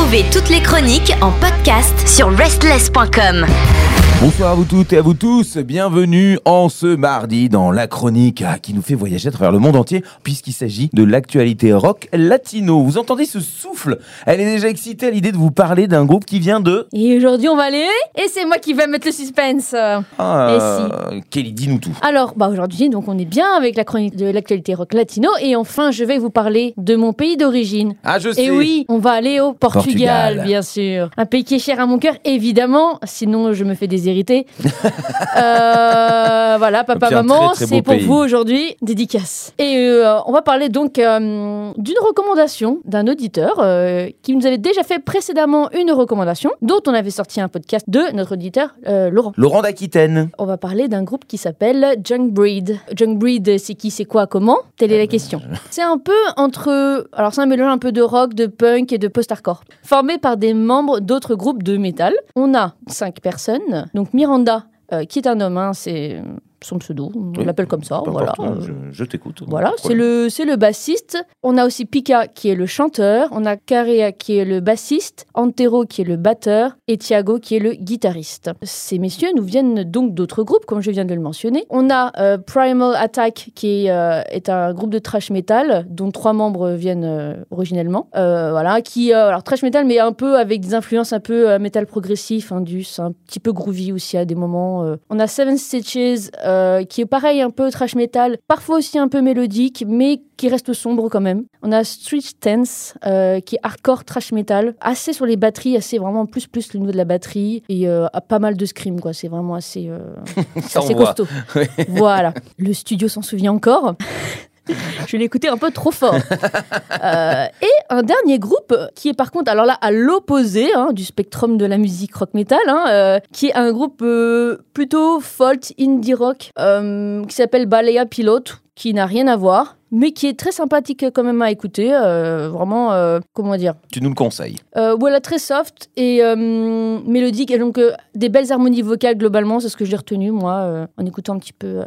Retrouvez toutes les chroniques en podcast sur restless.com. Bonsoir à vous toutes et à vous tous, bienvenue en ce mardi dans la chronique qui nous fait voyager à travers le monde entier puisqu'il s'agit de l'actualité rock latino. Vous entendez ce souffle? Elle est déjà excitée à l'idée de vous parler d'un groupe qui vient de... Et aujourd'hui, on va aller. Et c'est moi qui vais mettre le suspense. Ah, Kelly, dis-nous tout. Alors, bah aujourd'hui, donc on est bien avec la chronique de l'actualité rock latino. Et enfin, je vais vous parler de mon pays d'origine. Ah, je sais Et oui, on va aller au Portugal, Portugal. bien sûr. Un pays qui est cher à mon cœur, évidemment. Sinon, je me fais Euh, voilà, papa, maman, c'est pour pays. vous aujourd'hui, dédicace. Et euh, on va parler donc euh, d'une recommandation d'un auditeur qui nous avait déjà fait précédemment une recommandation, dont on avait sorti un podcast de notre auditeur Laurent. Laurent d'Aquitaine. On va parler d'un groupe qui s'appelle Junk Breed. Junk Breed, c'est qui, c'est quoi, comment? Telle est la question. C'est un peu entre. Alors, c'est un mélange un peu de rock, de punk et de post-hardcore. Formé par des membres d'autres groupes de métal. On a cinq personnes. Donc, Miranda, euh, qui est un homme, hein, c'est son pseudo, on Oui. l'appelle comme ça. Voilà. importe, je, je t'écoute. Voilà, c'est le, c'est le bassiste. On a aussi Pika qui est le chanteur. On a Carea qui est le bassiste. Antero qui est le batteur. Et Thiago qui est le guitariste. Ces messieurs nous viennent donc d'autres groupes, comme je viens de le mentionner. On a euh, Primal Attack qui est, euh, est un groupe de thrash metal dont trois membres viennent euh, originellement. Voilà, qui, alors thrash metal, mais un peu avec des influences un peu metal progressif, indus, un petit peu groovy aussi à des moments. On a Seven Stitches euh, qui est pareil, un peu trash metal, parfois aussi un peu mélodique, mais qui reste sombre quand même. On a Street Tense euh, qui est hardcore trash metal, assez sur les batteries, assez vraiment plus plus le niveau de la batterie et euh, a pas mal de scream quoi. C'est vraiment assez, assez costaud. voilà. Le studio s'en souvient encore. Je l'ai écouté un peu trop fort. Euh, et un dernier groupe qui est par contre, alors là, à l'opposé hein, du spectrum de la musique rock metal, hein, euh, qui est un groupe euh, plutôt folk, indie rock, qui s'appelle Balea Pilot, qui n'a rien à voir, mais qui est très sympathique quand même à écouter. euh, vraiment, euh, comment dire? Tu nous le conseilles. euh, voilà, très soft et mélodique, et donc des belles harmonies vocales globalement, c'est ce que j'ai retenu moi en écoutant un petit peu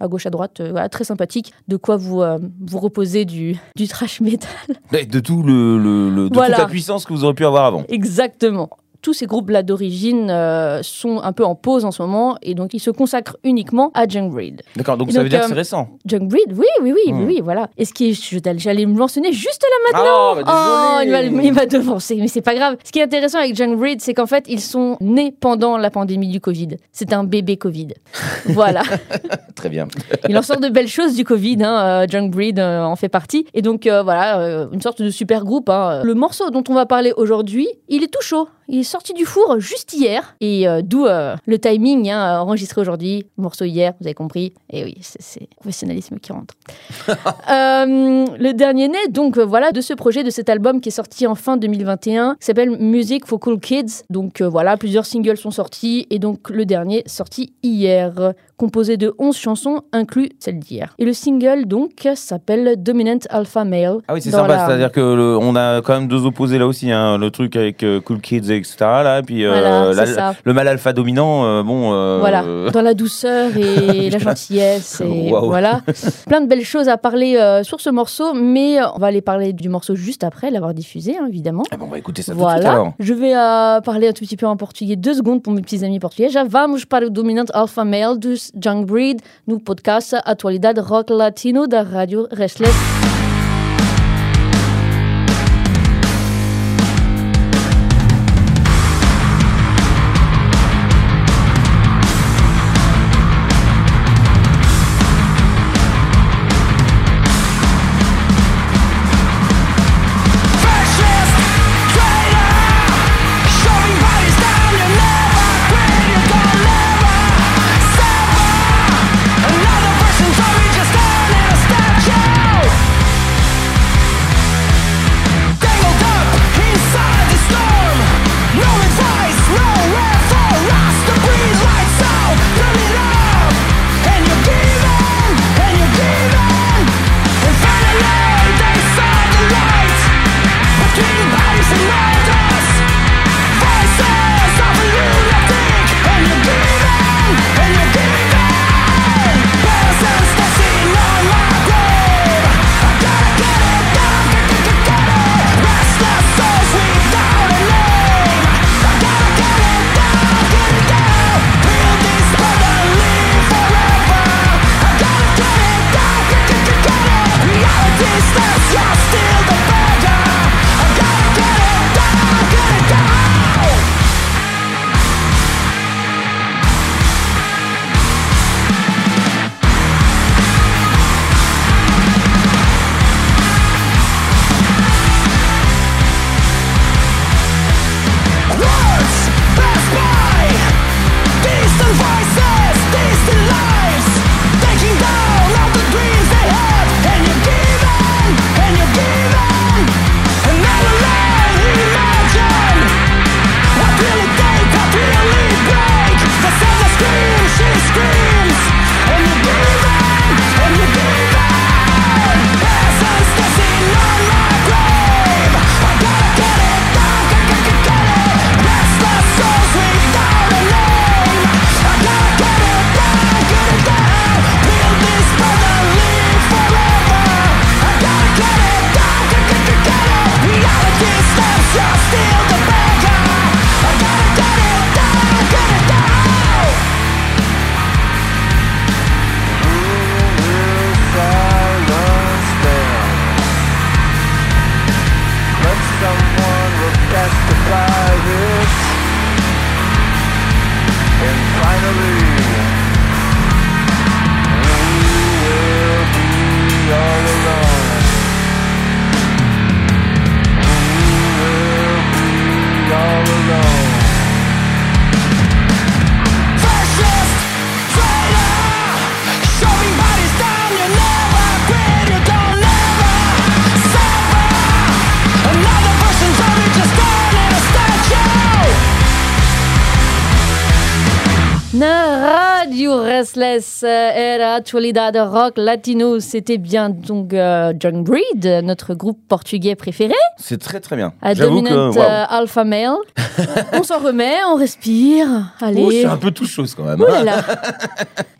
à gauche à droite, euh, voilà, très sympathique. De quoi vous euh, vous reposer du, du trash metal. Et De tout le, le- le- de Voilà. toute la puissance que vous aurez pu avoir avant. Exactement. Tous ces groupes-là d'origine euh, sont un peu en pause en ce moment et donc ils se consacrent uniquement à Junk Breed. D'accord, donc Et ça donc, veut dire euh, que c'est récent. Junk Breed, oui, oui, oui, Hmm. oui, voilà. Et ce qui est, j'allais me mentionner juste là maintenant. Ah, bah, Oh, il désolé. m'a, il m'a devancé, mais c'est pas grave. Ce qui est intéressant avec Junk Breed, c'est qu'en fait, ils sont nés pendant la pandémie du Covid. C'est un bébé Covid. voilà. Très bien. Il en sort de belles choses du Covid. Hein. euh, Junk Breed euh, en fait partie. Et donc, euh, voilà, euh, une sorte de super groupe. hein. Le morceau dont on va parler aujourd'hui, il est tout chaud. Il sorti du four juste hier. Et euh, d'où euh, le timing, hein, enregistré aujourd'hui. Morceau hier, vous avez compris. Et oui, c'est, professionnalisme qui rentre. Euh, le dernier né, donc voilà, de ce projet, de cet album qui est sorti en fin 2021, qui s'appelle Music for Cool Kids. Donc voilà, plusieurs singles sont sortis et donc le dernier sorti hier, composé de 11 chansons, inclus celle d'hier. Et le single donc s'appelle Dominant Alpha Male. Ah oui, c'est sympa, la- c'est-à-dire que le- on a quand même deux opposés là aussi, hein, le truc avec euh, Cool Kids, etc. Là, et puis euh, Voilà, la- le mal alpha dominant, euh, bon. Voilà, dans la douceur et la gentillesse. Et voilà. Plein de belles choses à parler sur ce morceau, mais on va aller parler du morceau juste après l'avoir diffusé, hein, évidemment. Ah bon, on va écouter ça tout de suite Voilà, alors. je vais parler un tout petit peu en portugais, deux secondes pour mes petits amis portugais. Já vamos para o dominante alpha male Junk Breed no podcast Atualidade Rock Latino da Rádio Restless. Billy. Na Radio Restless euh, era actualidad rock latino. C'était bien donc euh, John Breed, notre groupe portugais préféré, C'est très très bien. à que dominant euh, alpha male. on s'en remet, on respire. Allez. Oh, c'est un peu tout chose quand même. Oh là là.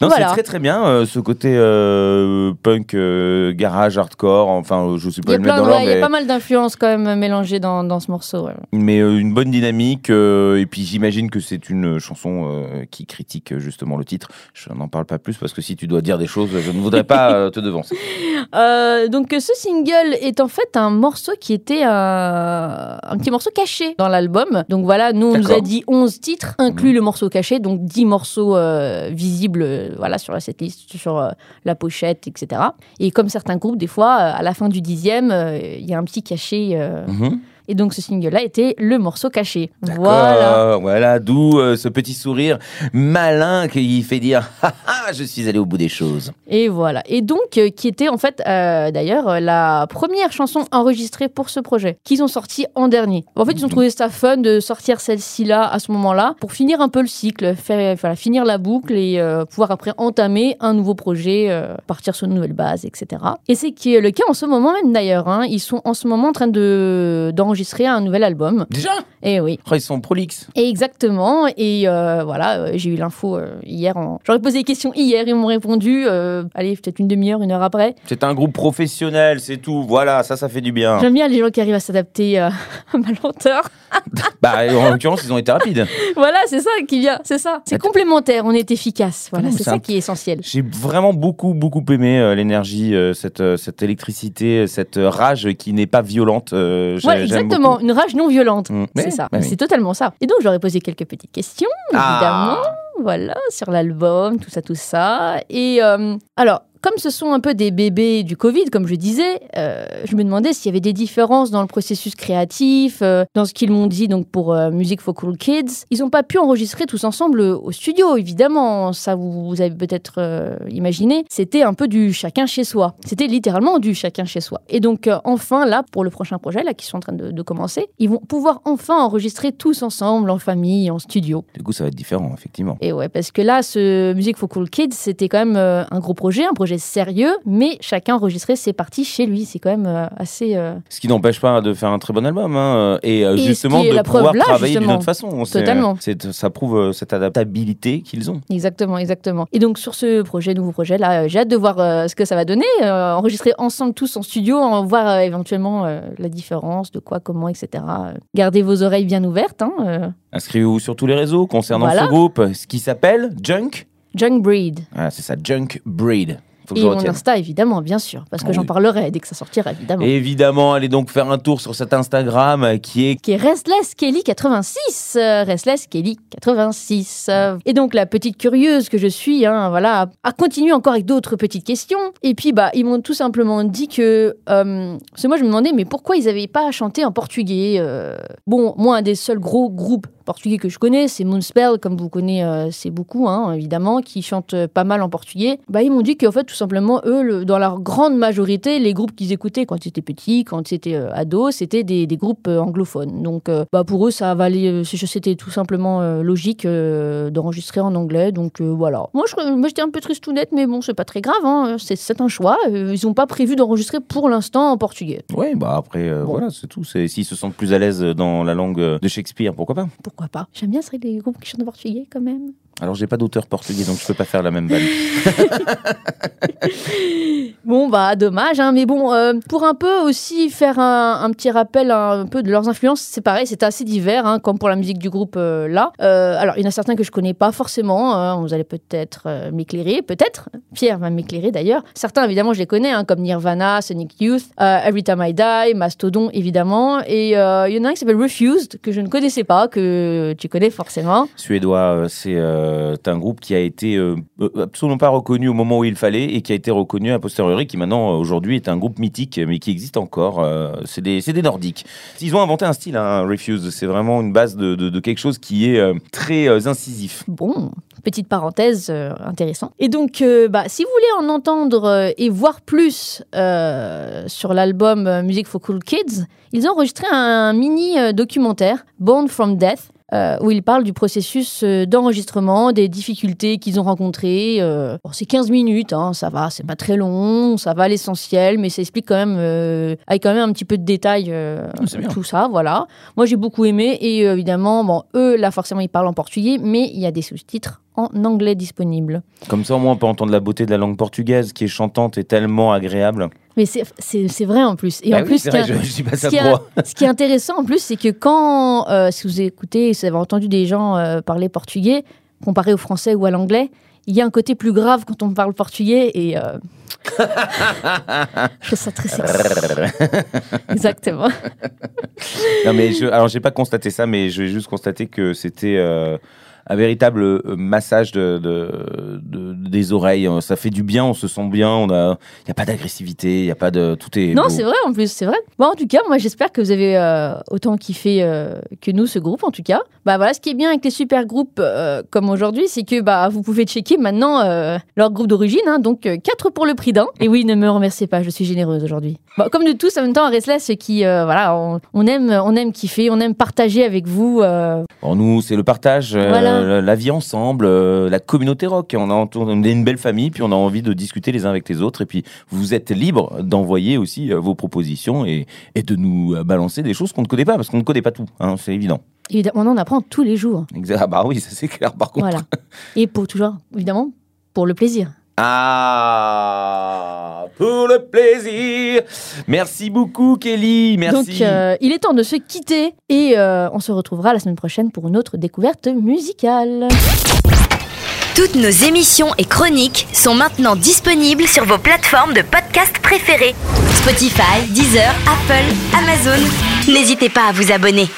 Non, Voilà. c'est très très bien euh, ce côté euh, punk, euh, garage, hardcore. Enfin, euh, je sais Il pas y a, le mettre plein, dans ouais, l'ordre, il y a mais, pas mal d'influences quand même mélangées dans, dans ce morceau. ouais. mais, euh, une bonne dynamique. euh, et puis j'imagine que c'est une chanson euh, qui critique euh, justement le titre. Je n'en parle pas plus parce que si tu dois dire des choses, je ne voudrais pas euh, te devancer. Euh, donc euh, ce single est en fait un morceau qui était un, un petit morceau caché dans l'album. Donc voilà, nous on nous a dit 11 titres, inclus le morceau caché, donc 10 morceaux euh, visibles euh, voilà, sur la setlist, sur la pochette, etc. Et comme certains groupes, des fois, à la fin du dixième, il y a un petit cachet. Mhm. Et donc ce single-là était le morceau caché. Voilà. Voilà, d'où euh, ce petit sourire malin qui fait dire Ah, ah, je suis allé au bout des choses. Et voilà. Et donc, euh, qui était en fait, euh, d'ailleurs, la première chanson enregistrée pour ce projet, qu'ils ont sorti en dernier. En fait, ils ont Mhm. trouvé ça fun de sortir celle-ci là à ce moment-là pour finir un peu le cycle, faire, voilà, finir la boucle et pouvoir après entamer un nouveau projet, partir sur une nouvelle base, etc. Et c'est qui est le cas en ce moment même d'ailleurs. hein. Ils sont en ce moment en train de d'enregistrer un nouvel album. Déjà? Et oui. Oh, Ils sont prolixes. Exactement. Et euh, voilà, euh, j'ai eu l'info euh, hier. En... J'aurais posé des questions hier, ils m'ont répondu. euh, allez, peut-être une demi-heure, une heure après. C'est un groupe professionnel, c'est tout. Voilà, ça, ça fait du bien. J'aime bien les gens qui arrivent à s'adapter à ma lenteur. Bah, en l'occurrence, ils ont été rapides. voilà, c'est ça qui vient, c'est ça. C'est complémentaire, on est efficace. Voilà, c'est ça un- qui est essentiel. J'ai vraiment beaucoup, beaucoup aimé l'énergie, cette, cette électricité, cette rage qui n'est pas violente. Ouais, exactement, beaucoup. une rage non violente. Mm. C'est Ouais, ça, bah oui. c'est totalement ça. Et donc j'aurais posé quelques petites questions, évidemment. Ah. voilà, sur l'album, tout ça, tout ça. Et euh, alors, comme ce sont un peu des bébés du Covid, comme je disais, euh, je me demandais s'il y avait des différences dans le processus créatif, euh, dans ce qu'ils m'ont dit donc pour euh, Music for Cool Kids. Ils n'ont pas pu enregistrer tous ensemble au studio, évidemment. Ça, vous, vous avez peut-être imaginé. C'était un peu du chacun chez soi. C'était littéralement du chacun chez soi. Et donc, enfin, là, pour le prochain projet, là, qui sont en train de, de commencer, ils vont pouvoir enfin enregistrer tous ensemble, en famille, en studio. Du coup, ça va être différent, effectivement. Et ouais, parce que là, ce Music for Cool Kids, c'était quand même un gros projet, un projet sérieux, mais chacun enregistrait ses parties chez lui. C'est quand même euh, assez. euh, Ce qui n'empêche pas de faire un très bon album. hein, Et, euh, Et ce justement, de pouvoir là, travailler d'une autre façon. Totalement. ça prouve cette adaptabilité qu'ils ont. Exactement, exactement. Et donc sur ce projet, nouveau projet, là, j'ai hâte de voir ce que ça va donner. enregistrer ensemble tous en studio, en voir éventuellement la différence, de quoi, comment, etc. Gardez vos oreilles bien ouvertes. Hein. Inscrivez-vous sur tous les réseaux concernant Voilà. ce groupe, ce qui s'appelle Junk. Junk Breed. Ah, c'est ça, Junk Breed. Faut que Et je mon. Insta, évidemment, bien sûr, parce que Ah j'en parlerai dès que ça sortira, évidemment. Évidemment, allez donc faire un tour sur cet Instagram qui est qui est Restless Kelly 86. euh, Restless Kelly 86. euh. Et donc la petite curieuse que je suis, hein, voilà, a, continué encore avec d'autres petites questions. Et puis bah ils m'ont tout simplement dit que, euh, parce que moi je me demandais mais pourquoi ils n'avaient pas chanté en portugais. Bon, moi un des seuls gros groupes portugais que je connais, c'est Moonspell, comme vous connaissez, euh, c'est beaucoup, hein, évidemment, qui chantent euh, pas mal en portugais. Bah, ils m'ont dit qu'en fait, tout simplement, eux, le- dans leur grande majorité, les groupes qu'ils écoutaient quand ils étaient petits, quand ils étaient euh, ados, c'était des, des groupes euh, anglophones. Donc, bah, pour eux, ça valait, c'était tout simplement logique d'enregistrer en anglais. Donc, voilà. Moi, j'étais un peu tristounette, mais bon, c'est pas très grave, hein, c'est un choix. Ils n'ont pas prévu d'enregistrer pour l'instant en portugais. Ouais, bah après, Bon. voilà, c'est tout. S'ils se sentent plus à l'aise dans la langue de Shakespeare, pourquoi pas? Pourquoi pas J'aime bien, c'est les groupes qui chantent en portugais quand même. Alors j'ai pas d'auteur portugais donc je peux pas faire la même balle. Bon, bah, dommage, hein, mais bon, euh, pour un peu aussi faire un, un petit rappel un, peu de leurs influences, c'est pareil, c'est assez divers, hein, comme pour la musique du groupe euh, là. Euh, alors, il y en a certains que je connais pas forcément, hein, vous allez peut-être m'éclairer, peut-être. Pierre va m'éclairer d'ailleurs. Certains, évidemment, je les connais, hein, comme Nirvana, Sonic Youth, Every Time I Die, Mastodon, évidemment. Et il y en a un qui s'appelle Refused, que je ne connaissais pas, que tu connais forcément. Suédois, c'est euh, un groupe qui a été euh, euh, absolument pas reconnu au moment où il fallait et qui a été reconnu a posteriori, qui maintenant aujourd'hui est un groupe mythique mais qui existe encore. c'est des, des Nordiques. Ils ont inventé un style, hein, Refuse. C'est vraiment une base de, de- de quelque chose qui est très incisif. Bon, petite parenthèse euh, intéressant. Et donc, bah, si vous voulez en entendre et voir plus sur l'album Music for Cool Kids, ils ont enregistré un mini documentaire, Born from Death. Euh, où ils parlent du processus euh, d'enregistrement, des difficultés qu'ils ont rencontrées. euh. Bon, c'est 15 minutes, hein, ça va, c'est pas très long, ça va à l'essentiel, mais ça explique quand même, euh, avec quand même un petit peu de détails, euh, c'est bien. tout ça, voilà. Moi, j'ai beaucoup aimé et euh, évidemment, bon, eux, là, forcément, ils parlent en portugais, mais il y a des sous-titres en anglais disponibles. Comme ça, au moins, on peut entendre la beauté de la langue portugaise qui est chantante et tellement agréable. Mais c'est- vrai en plus. Et Bah en oui, plus, ce qui vrai, est- je, je suis pas ce ça qui, est, pro. ce qui est intéressant en plus, c'est que quand, euh, si vous écoutez, si vous avez entendu des gens euh, parler portugais, comparé au français ou à l'anglais, il y a un côté plus grave quand on parle portugais et euh, je trouve ça très sexy. Exactement. Non, mais je, alors, j'ai pas constaté ça, mais je vais juste constater que c'était euh, un véritable euh, massage de, de- de- des oreilles. Ça fait du bien, on se sent bien. A, il y a pas d'agressivité, il y a pas de, tout est. Non, c'est vrai en plus, c'est vrai. Bon, en tout cas, moi j'espère que vous avez euh, autant kiffé euh, que nous ce groupe en tout cas. Bah voilà, ce qui est bien avec les super groupes euh, comme aujourd'hui, c'est que bah vous pouvez checker maintenant euh, leur groupe d'origine, hein, donc 4 pour le prix d'un. Et oui, ne me remerciez pas, je suis généreuse aujourd'hui. Bon, comme de tous en même temps, à Restless, qui euh, voilà, on, on aime, on aime kiffer, on aime partager avec vous. euh, Pour nous, c'est le partage, euh, Voilà. La- la vie ensemble, euh, la communauté rock. On, a, on est une belle famille, puis on a envie de discuter les uns avec les autres. Et puis, vous êtes libre d'envoyer aussi euh, vos propositions et, et de nous euh, balancer des choses qu'on ne connaît pas, parce qu'on ne connaît pas tout. hein, c'est évident. évidemment, on en apprend tous les jours. Exact. Ah bah oui, ça c'est clair. Par contre. Voilà. Et pour toujours, évidemment, pour le plaisir. Ah, pour le plaisir. Merci beaucoup, Kelly. Merci. Donc, euh, il est temps de se quitter et euh, on se retrouvera la semaine prochaine pour une autre découverte musicale. Toutes nos émissions et chroniques sont maintenant disponibles sur vos plateformes de podcast préférées. Spotify, Deezer, Apple, Amazon. N'hésitez pas à vous abonner.